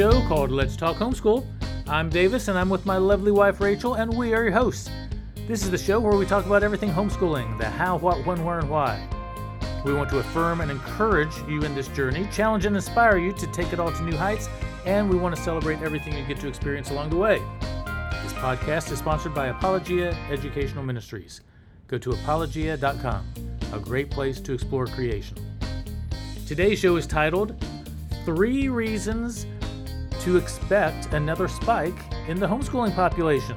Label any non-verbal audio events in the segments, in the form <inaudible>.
show called Let's Talk Homeschool. I'm Davis and I'm with my lovely wife Rachel, and we are your hosts. This is the show where we talk about everything homeschooling the how, what, when, where, and why. We want to affirm and encourage you in this journey, challenge and inspire you to take it all to new heights, and we want to celebrate everything you get to experience along the way. This podcast is sponsored by Apologia Educational Ministries. Go to apologia.com, a great place to explore creation. Today's show is titled Three Reasons to Expect Another Spike in the Homeschooling Population.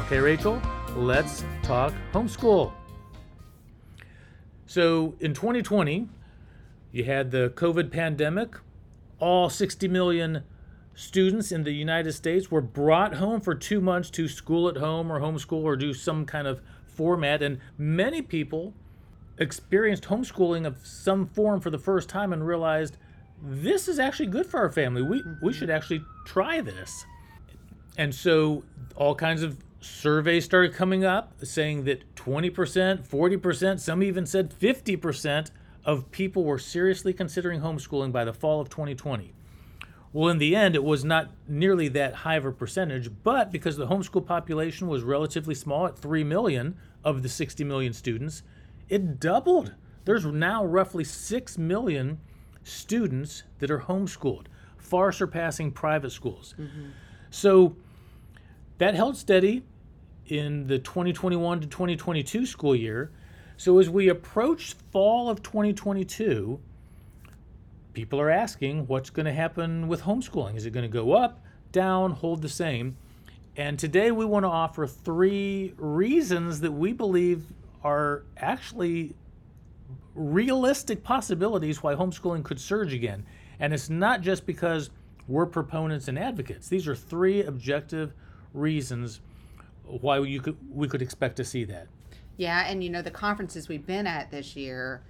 Okay, Rachel, let's talk homeschool. So in 2020, you had the COVID pandemic. All 60 million students in the United States were brought home for two months to school at home or homeschool or do some kind of format. And many people experienced homeschooling of some form for the first time and realized this is actually good for our family. We, we mm-hmm. should actually try this. And so all kinds of surveys started coming up saying that 20%, 40%, some even said 50% of people were seriously considering homeschooling by the fall of 2020. Well, in the end, it was not nearly that high of a percentage, but because the homeschool population was relatively small at 3 million of the 60 million students, it doubled. There's now roughly 6 million students that are homeschooled, far surpassing private schools. Mm-hmm. So that held steady in the 2021 to 2022 school year. So as we approach fall of 2022, people are asking what's going to happen with homeschooling. Is it going to go up, down, hold the same? And today we want to offer three reasons that we believe are actually realistic possibilities why homeschooling could surge again. And it's not just because we're proponents and advocates. These are three objective reasons why you could we could expect to see that. Yeah, and you know the conferences we've been at this year,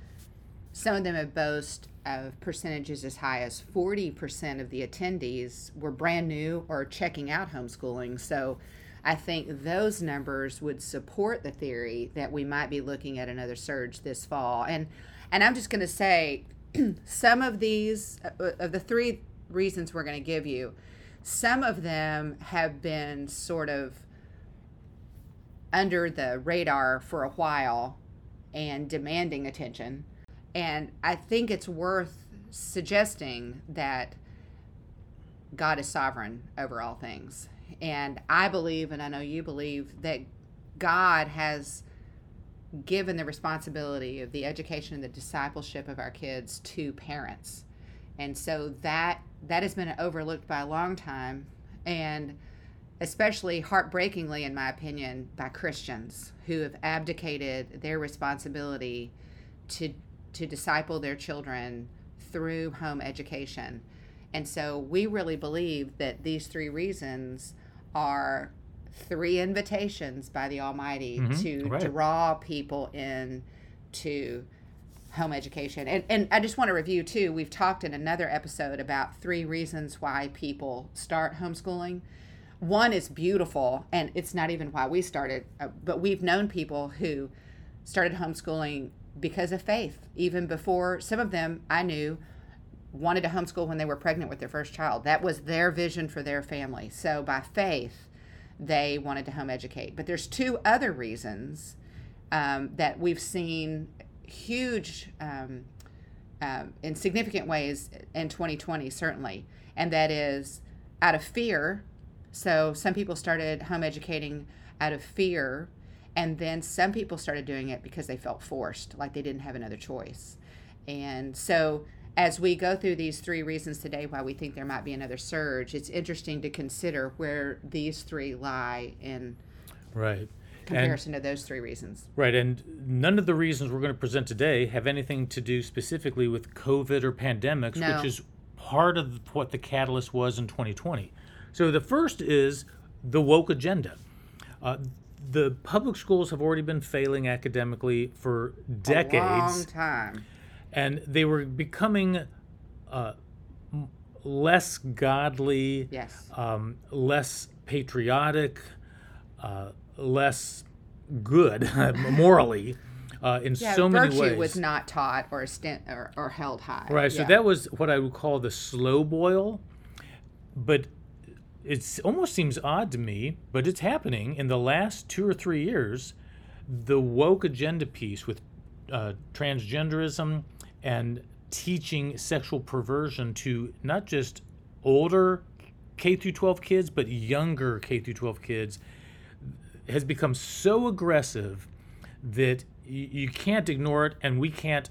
some of them have boast of percentages as high as 40% of the attendees were brand new or checking out homeschooling. So I think those numbers would support the theory that we might be looking at another surge this fall. And and I'm just going to say <clears throat> some of these uh, of the three reasons we're going to give you, some of them have been sort of under the radar for a while and demanding attention. And I think it's worth suggesting that God is sovereign over all things. And I believe, and I know you believe, that God has given the responsibility of the education and the discipleship of our kids to parents. And so that that has been overlooked by a long time. And especially heartbreakingly, in my opinion, by Christians who have abdicated their responsibility to to disciple their children through home education. And so we really believe that these three reasons are three invitations by the Almighty mm-hmm. to right. draw people in to home education. And, and I just want to review too, we've talked in another episode about three reasons why people start homeschooling one is beautiful and it's not even why we started uh, but we've known people who started homeschooling because of faith even before some of them i knew wanted to homeschool when they were pregnant with their first child. That was their vision for their family. So by faith they wanted to home educate. But there's two other reasons um, that we've seen huge um, um, in significant ways in 2020 certainly. And that is out of fear. So some people started home educating out of fear, and then some people started doing it because they felt forced, like they didn't have another choice. And so as we go through these three reasons today why we think there might be another surge, it's interesting to consider where these three lie in right comparison and, to those three reasons. Right, and none of the reasons we're going to present today have anything to do specifically with COVID or pandemics, no. which is part of what the catalyst was in 2020. So the first is the woke agenda. Uh, the public schools have already been failing academically for decades. A long time. And they were becoming uh, less godly, yes. um, less patriotic, uh, less good <laughs> morally. Uh, in yeah, so many ways. Virtue was not taught or, or, or held high. Right. So yeah. that was what I would call the slow boil but it almost seems odd to me, but it's happening in the last two or three years. The woke agenda piece with uh, transgenderism and teaching sexual perversion to not just older K through 12 kids, but younger K through 12 kids has become so aggressive that you can't ignore it, and we can't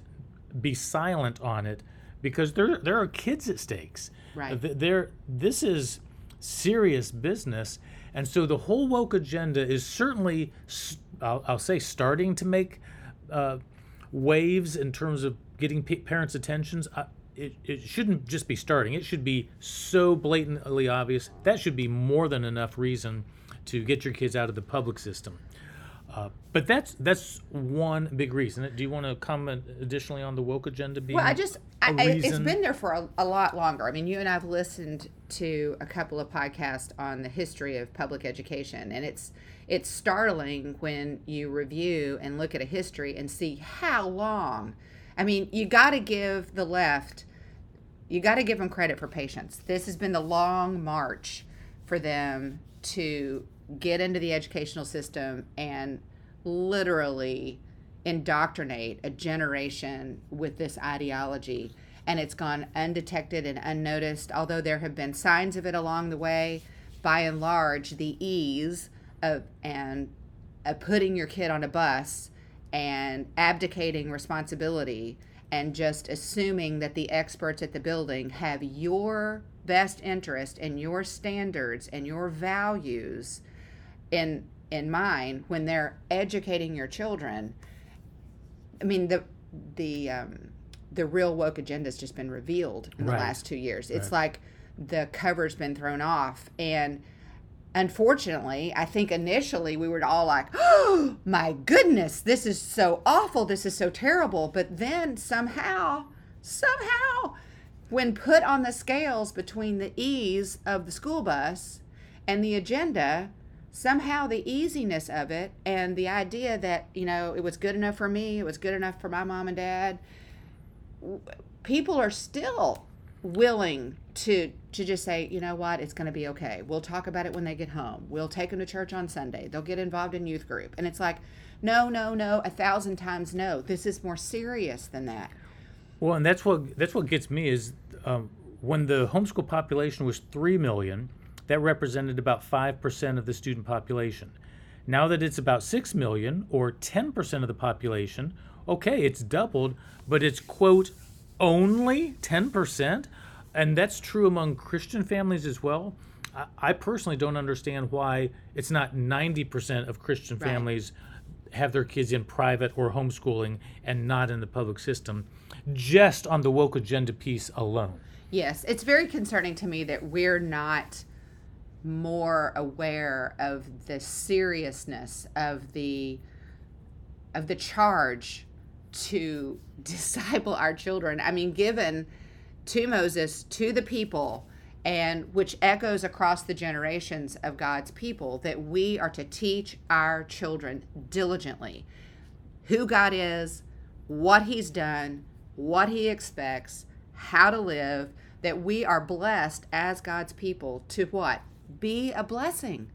be silent on it because there there are kids at stakes. Right. There, this is serious business, and so the whole woke agenda is certainly, I'll, I'll say, starting to make uh, waves in terms of getting pa- parents' attentions. Uh, it, it shouldn't just be starting; it should be so blatantly obvious. That should be more than enough reason to get your kids out of the public system. Uh, but that's that's one big reason. Do you want to comment additionally on the woke agenda being? Well, I just, I, I, it's been there for a, a lot longer. I mean, you and I've listened to a couple of podcasts on the history of public education, and it's it's startling when you review and look at a history and see how long. I mean, you got to give the left, you got to give them credit for patience. This has been the long march for them to get into the educational system and literally indoctrinate a generation with this ideology and it's gone undetected and unnoticed although there have been signs of it along the way by and large the ease of and of putting your kid on a bus and abdicating responsibility and just assuming that the experts at the building have your best interest and your standards and your values in in mind when they're educating your children i mean the the um, the real woke agenda has just been revealed in the Right. last two years it's Right. like the cover's been thrown off and unfortunately i think initially we were all like oh my goodness this is so awful this is so terrible. But then somehow somehow when put on the scales between the ease of the school bus and the agenda somehow the easiness of it and the idea that you know it was good enough for me it was good enough for my mom and dad people are still willing to to just say you know what? It's going to be okay. We'll talk about it when they get home. We'll take them to church on sunday. They'll get involved in youth group. And it's like no no no a thousand times no. This is more serious than that. Well, and that's what that's what gets me is um, when the homeschool population was three million, that represented about five percent of the student population. Now that it's about six million, or ten percent of the population, okay, it's doubled, but it's quote only ten percent, and that's true among Christian families as well. I, I personally don't understand why it's not ninety percent of Christian Right. families have their kids in private or homeschooling and not in the public system, just on the woke agenda piece alone. Yes, it's very concerning to me that we're not more aware of the seriousness of the of the charge to <laughs> disciple our children. I mean, given to Moses, to the people, and which echoes across the generations of God's people, that we are to teach our children diligently who God is, what He's done, what He expects, how to live, that we are blessed as God's people to what? Be a blessing.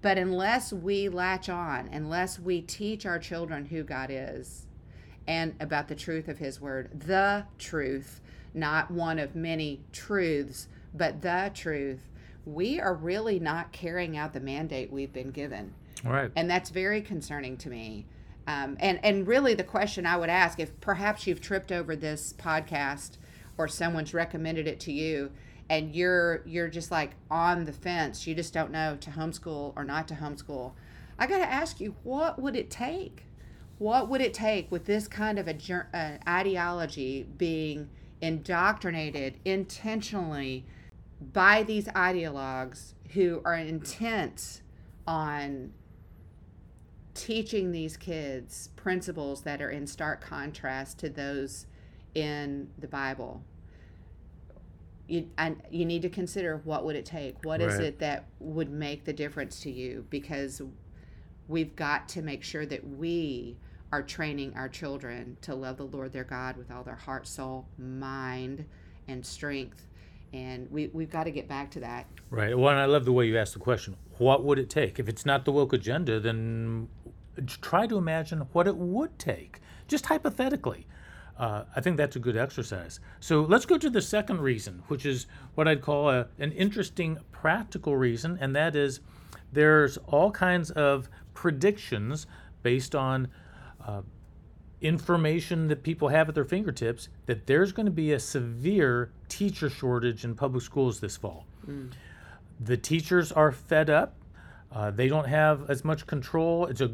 But unless we latch on, unless we teach our children who God is and about the truth of His Word, the truth, not one of many truths, but the truth, we are really not carrying out the mandate we've been given All right. and that's very concerning to me. Um, and and really, the question I would ask, if perhaps you've tripped over this podcast or someone's recommended it to you, and you're you're just like on the fence, you just don't know to homeschool or not to homeschool. I got to ask you, what would it take? What would it take with this kind of a uh, ideology being indoctrinated intentionally by these ideologues who are intent on teaching these kids principles that are in stark contrast to those in the Bible. You and you need to consider what would it take? What is Right. it that would make the difference to you? Because we've got to make sure that we are training our children to love the Lord their God with all their heart, soul, mind, and strength. and we, we've got to get back to that. Right. Well, and I love the way you asked the question. What would it take? If it's not the woke agenda, then try to imagine what it would take, just hypothetically. Uh, I think that's a good exercise. So let's go to the second reason, which is what I'd call a, an interesting practical reason, and that is there's all kinds of predictions based on uh, information that people have at their fingertips that there's going to be a severe teacher shortage in public schools this fall. The teachers are fed up. Uh, they don't have as much control. It's a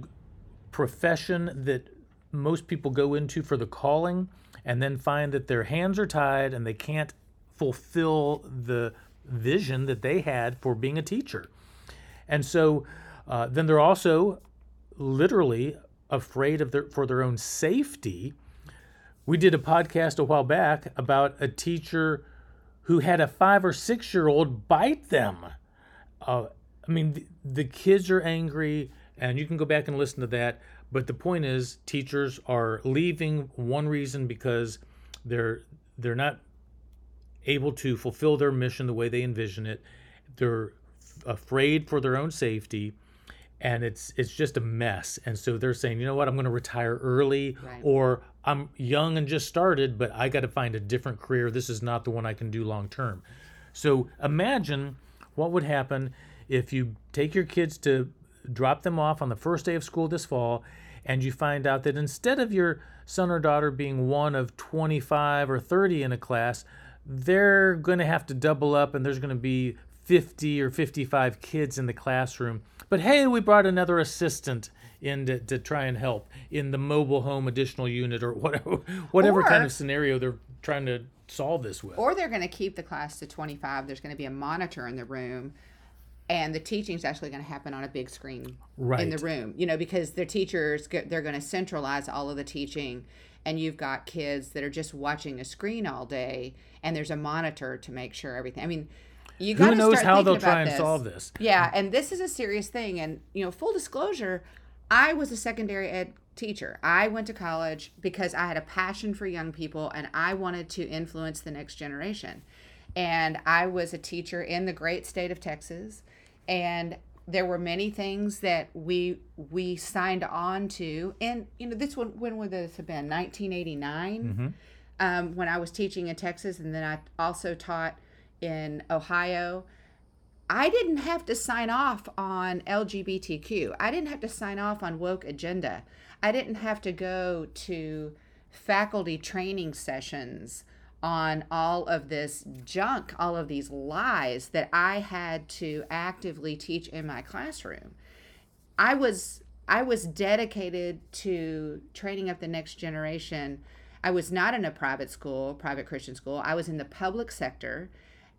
profession that most people go into for the calling and then find that their hands are tied and they can't fulfill the vision that they had for being a teacher. And so uh, then they're also literally afraid of their for their own safety. We did a podcast a while back about a teacher who had a five or six year old bite them. Uh, I mean, the, the kids are angry, and you can go back and listen to that. But the point is, teachers are leaving one reason because they're they're not able to fulfill their mission the way they envision it. They're afraid for their own safety, and it's it's just a mess. And so they're saying, you know what, I'm going to retire early, Right. or I'm young and just started, but I got to find a different career. This is not the one I can do long term. So imagine what would happen if you take your kids to drop them off on the first day of school this fall and you find out that instead of your son or daughter being one of 25 or 30 in a class, they're going to have to double up and there's going to be 50 or 55 kids in the classroom. But hey, we brought another assistant in to, to try and help in the mobile home additional unit or whatever <laughs> whatever kind of scenario they're trying to solve this with. Or they're going to keep the class to 25. There's going to be a monitor in the room, and the teaching is actually going to happen on a big screen in the room. You know, because their teachers they're going to centralize all of the teaching, and you've got kids that are just watching a screen all day, and there's a monitor to make sure everything. I mean, you Who knows how they'll try and this. solve this? Yeah, and this is a serious thing. And you know, full disclosure, I was a secondary ed teacher. I went to college because I had a passion for young people and I wanted to influence the next generation. And I was a teacher in the great state of Texas, and there were many things that we we signed on to. And you know, this one when would this have been? 1989 um, when I was teaching in Texas, and then I also taught in Ohio. I didn't have to sign off on LGBTQ. I didn't have to sign off on woke agenda. I didn't have to go to faculty training sessions on all of this junk, all of these lies that I had to actively teach in my classroom. I was I was dedicated to training up the next generation. I was not in a private school, private Christian school. I was in the public sector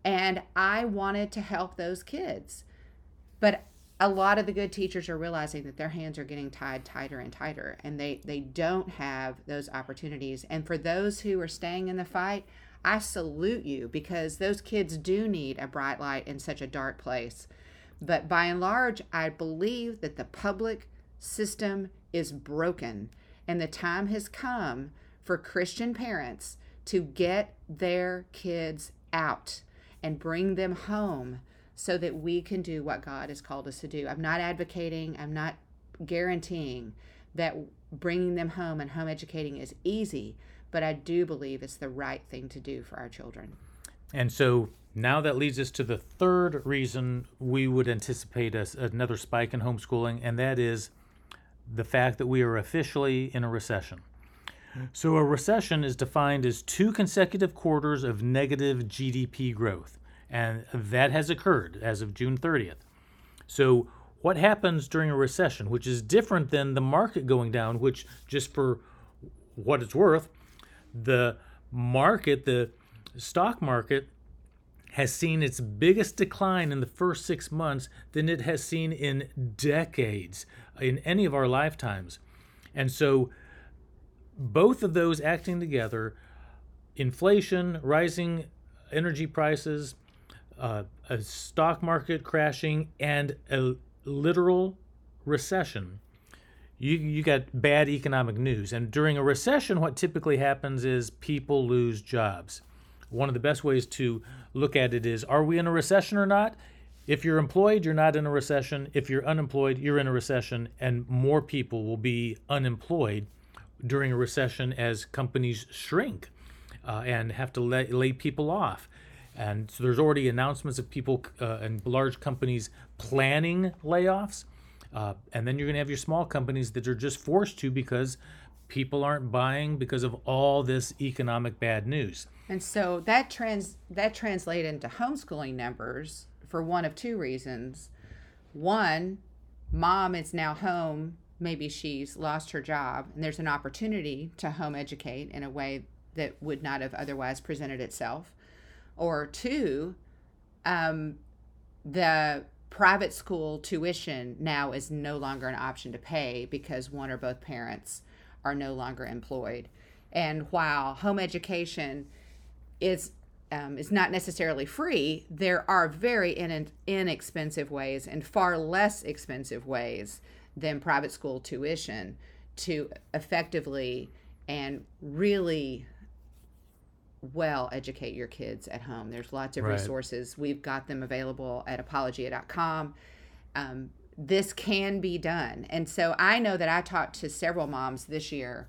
and I wanted to help those kids. But a lot of the good teachers are realizing that their hands are getting tied tighter and tighter and they they don't have those opportunities. And for those who are staying in the fight, I salute you because those kids do need a bright light in such a dark place. But by and large, I believe that the public system is broken and the time has come for Christian parents to get their kids out and bring them home so that we can do what God has called us to do. I'm not advocating, I'm not guaranteeing that bringing them home and home educating is easy, but I do believe it's the right thing to do for our children. And so now that leads us to the third reason we would anticipate a, another spike in homeschooling, and that is the fact that we are officially in a recession. So, a recession is defined as two consecutive quarters of negative GDP growth, and that has occurred as of June 30th. So, what happens during a recession, which is different than the market going down, which, just for what it's worth, the market, the stock market, has seen its biggest decline in the first six months than it has seen in decades, in any of our lifetimes. And so, both of those acting together inflation, rising energy prices, uh, a stock market crashing, and a literal recession. You, you got bad economic news. And during a recession, what typically happens is people lose jobs. one of the best ways to look at it is are we in a recession or not? If you're employed, you're not in a recession. If you're unemployed, you're in a recession, and more people will be unemployed during a recession as companies shrink uh, and have to lay, lay people off. And so there's already announcements of people uh, and large companies planning layoffs. Uh, and then you're going to have your small companies that are just forced to because people aren't buying because of all this economic bad news. And so that trans that translate into homeschooling numbers for one of two reasons. One, mom is now home, maybe she's lost her job, and there's an opportunity to home educate in a way that would not have otherwise presented itself. Or two, um, the private school tuition now is no longer an option to pay because one or both parents are no longer employed. And while home education is um, is not necessarily free, there are very in, inexpensive ways and far less expensive ways than private school tuition to effectively and really well educate your kids at home. There's lots of Right. resources. We've got them available at apologia.com. Um, this can be done. And so I know that I talked to several moms this year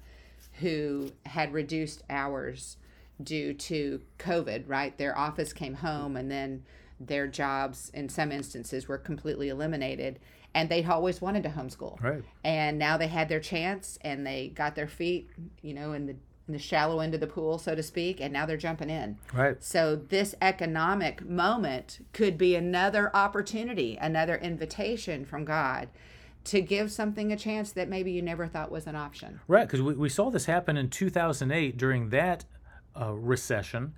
who had reduced hours due to COVID, right? Their office came home and then their jobs, in some instances, were completely eliminated. And they'd always wanted to homeschool Right. and now they had their chance and they got their feet you know in the in the shallow end of the pool so to speak and now they're jumping in Right. so this economic moment could be another opportunity another invitation from god to give something a chance that maybe you never thought was an option Right, because we, we saw this happen in 2008 during that uh, recession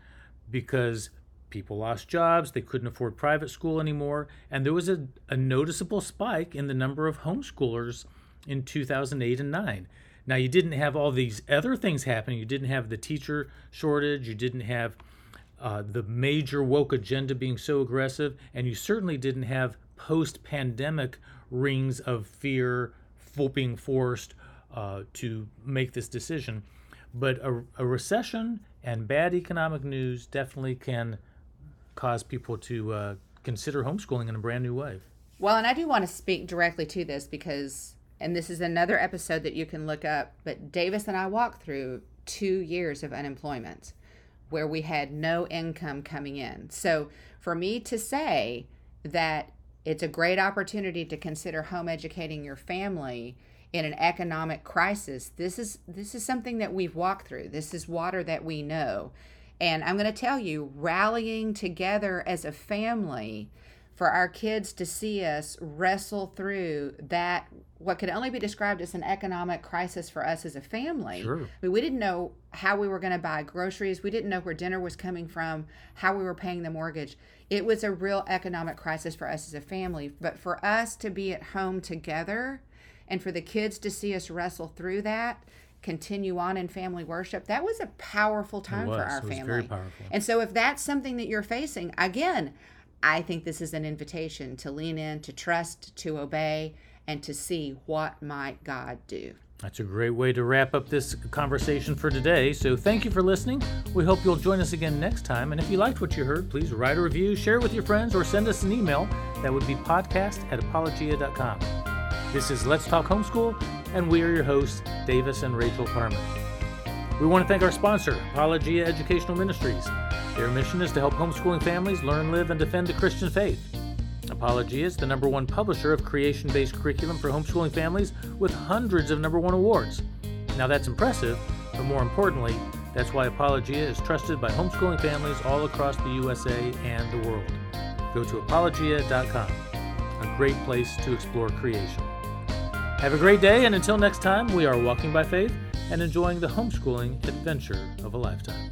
because people lost jobs, they couldn't afford private school anymore, and there was a, a noticeable spike in the number of homeschoolers in 2008 and 9. Now, you didn't have all these other things happening. You didn't have the teacher shortage, you didn't have uh, the major woke agenda being so aggressive, and you certainly didn't have post pandemic rings of fear for being forced uh, to make this decision. But a, a recession and bad economic news definitely can cause people to uh, consider homeschooling in a brand new way. Well, and I do want to speak directly to this because, and this is another episode that you can look up, but Davis and I walked through two years of unemployment where we had no income coming in. So for me to say that it's a great opportunity to consider home educating your family in an economic crisis, this is this is something that we've walked through. This is water that we know. And I'm going to tell you, rallying together as a family for our kids to see us wrestle through that what could only be described as an economic crisis for us as a family. Sure. I mean, we didn't know how we were going to buy groceries. We didn't know where dinner was coming from, how we were paying the mortgage. It was a real economic crisis for us as a family. But for us to be at home together and for the kids to see us wrestle through that, continue on in family worship, that was a powerful time was. for our family. And so, if that's something that you're facing, again, I think this is an invitation to lean in, to trust, to obey, and to see what might God do. That's a great way to wrap up this conversation for today. So, thank you for listening. We hope you'll join us again next time. And if you liked what you heard, please write a review, share it with your friends, or send us an email. That would be podcast at apologia.com. This is Let's Talk Homeschool, and we are your hosts, Davis and Rachel Carman. We want to thank our sponsor, Apologia Educational Ministries. Their mission is to help homeschooling families learn, live, and defend the Christian faith. Apologia is the number one publisher of creation based curriculum for homeschooling families with hundreds of number one awards. Now that's impressive, but more importantly, that's why Apologia is trusted by homeschooling families all across the USA and the world. Go to apologia.com, a great place to explore creation. Have a great day, and until next time, we are walking by faith and enjoying the homeschooling adventure of a lifetime.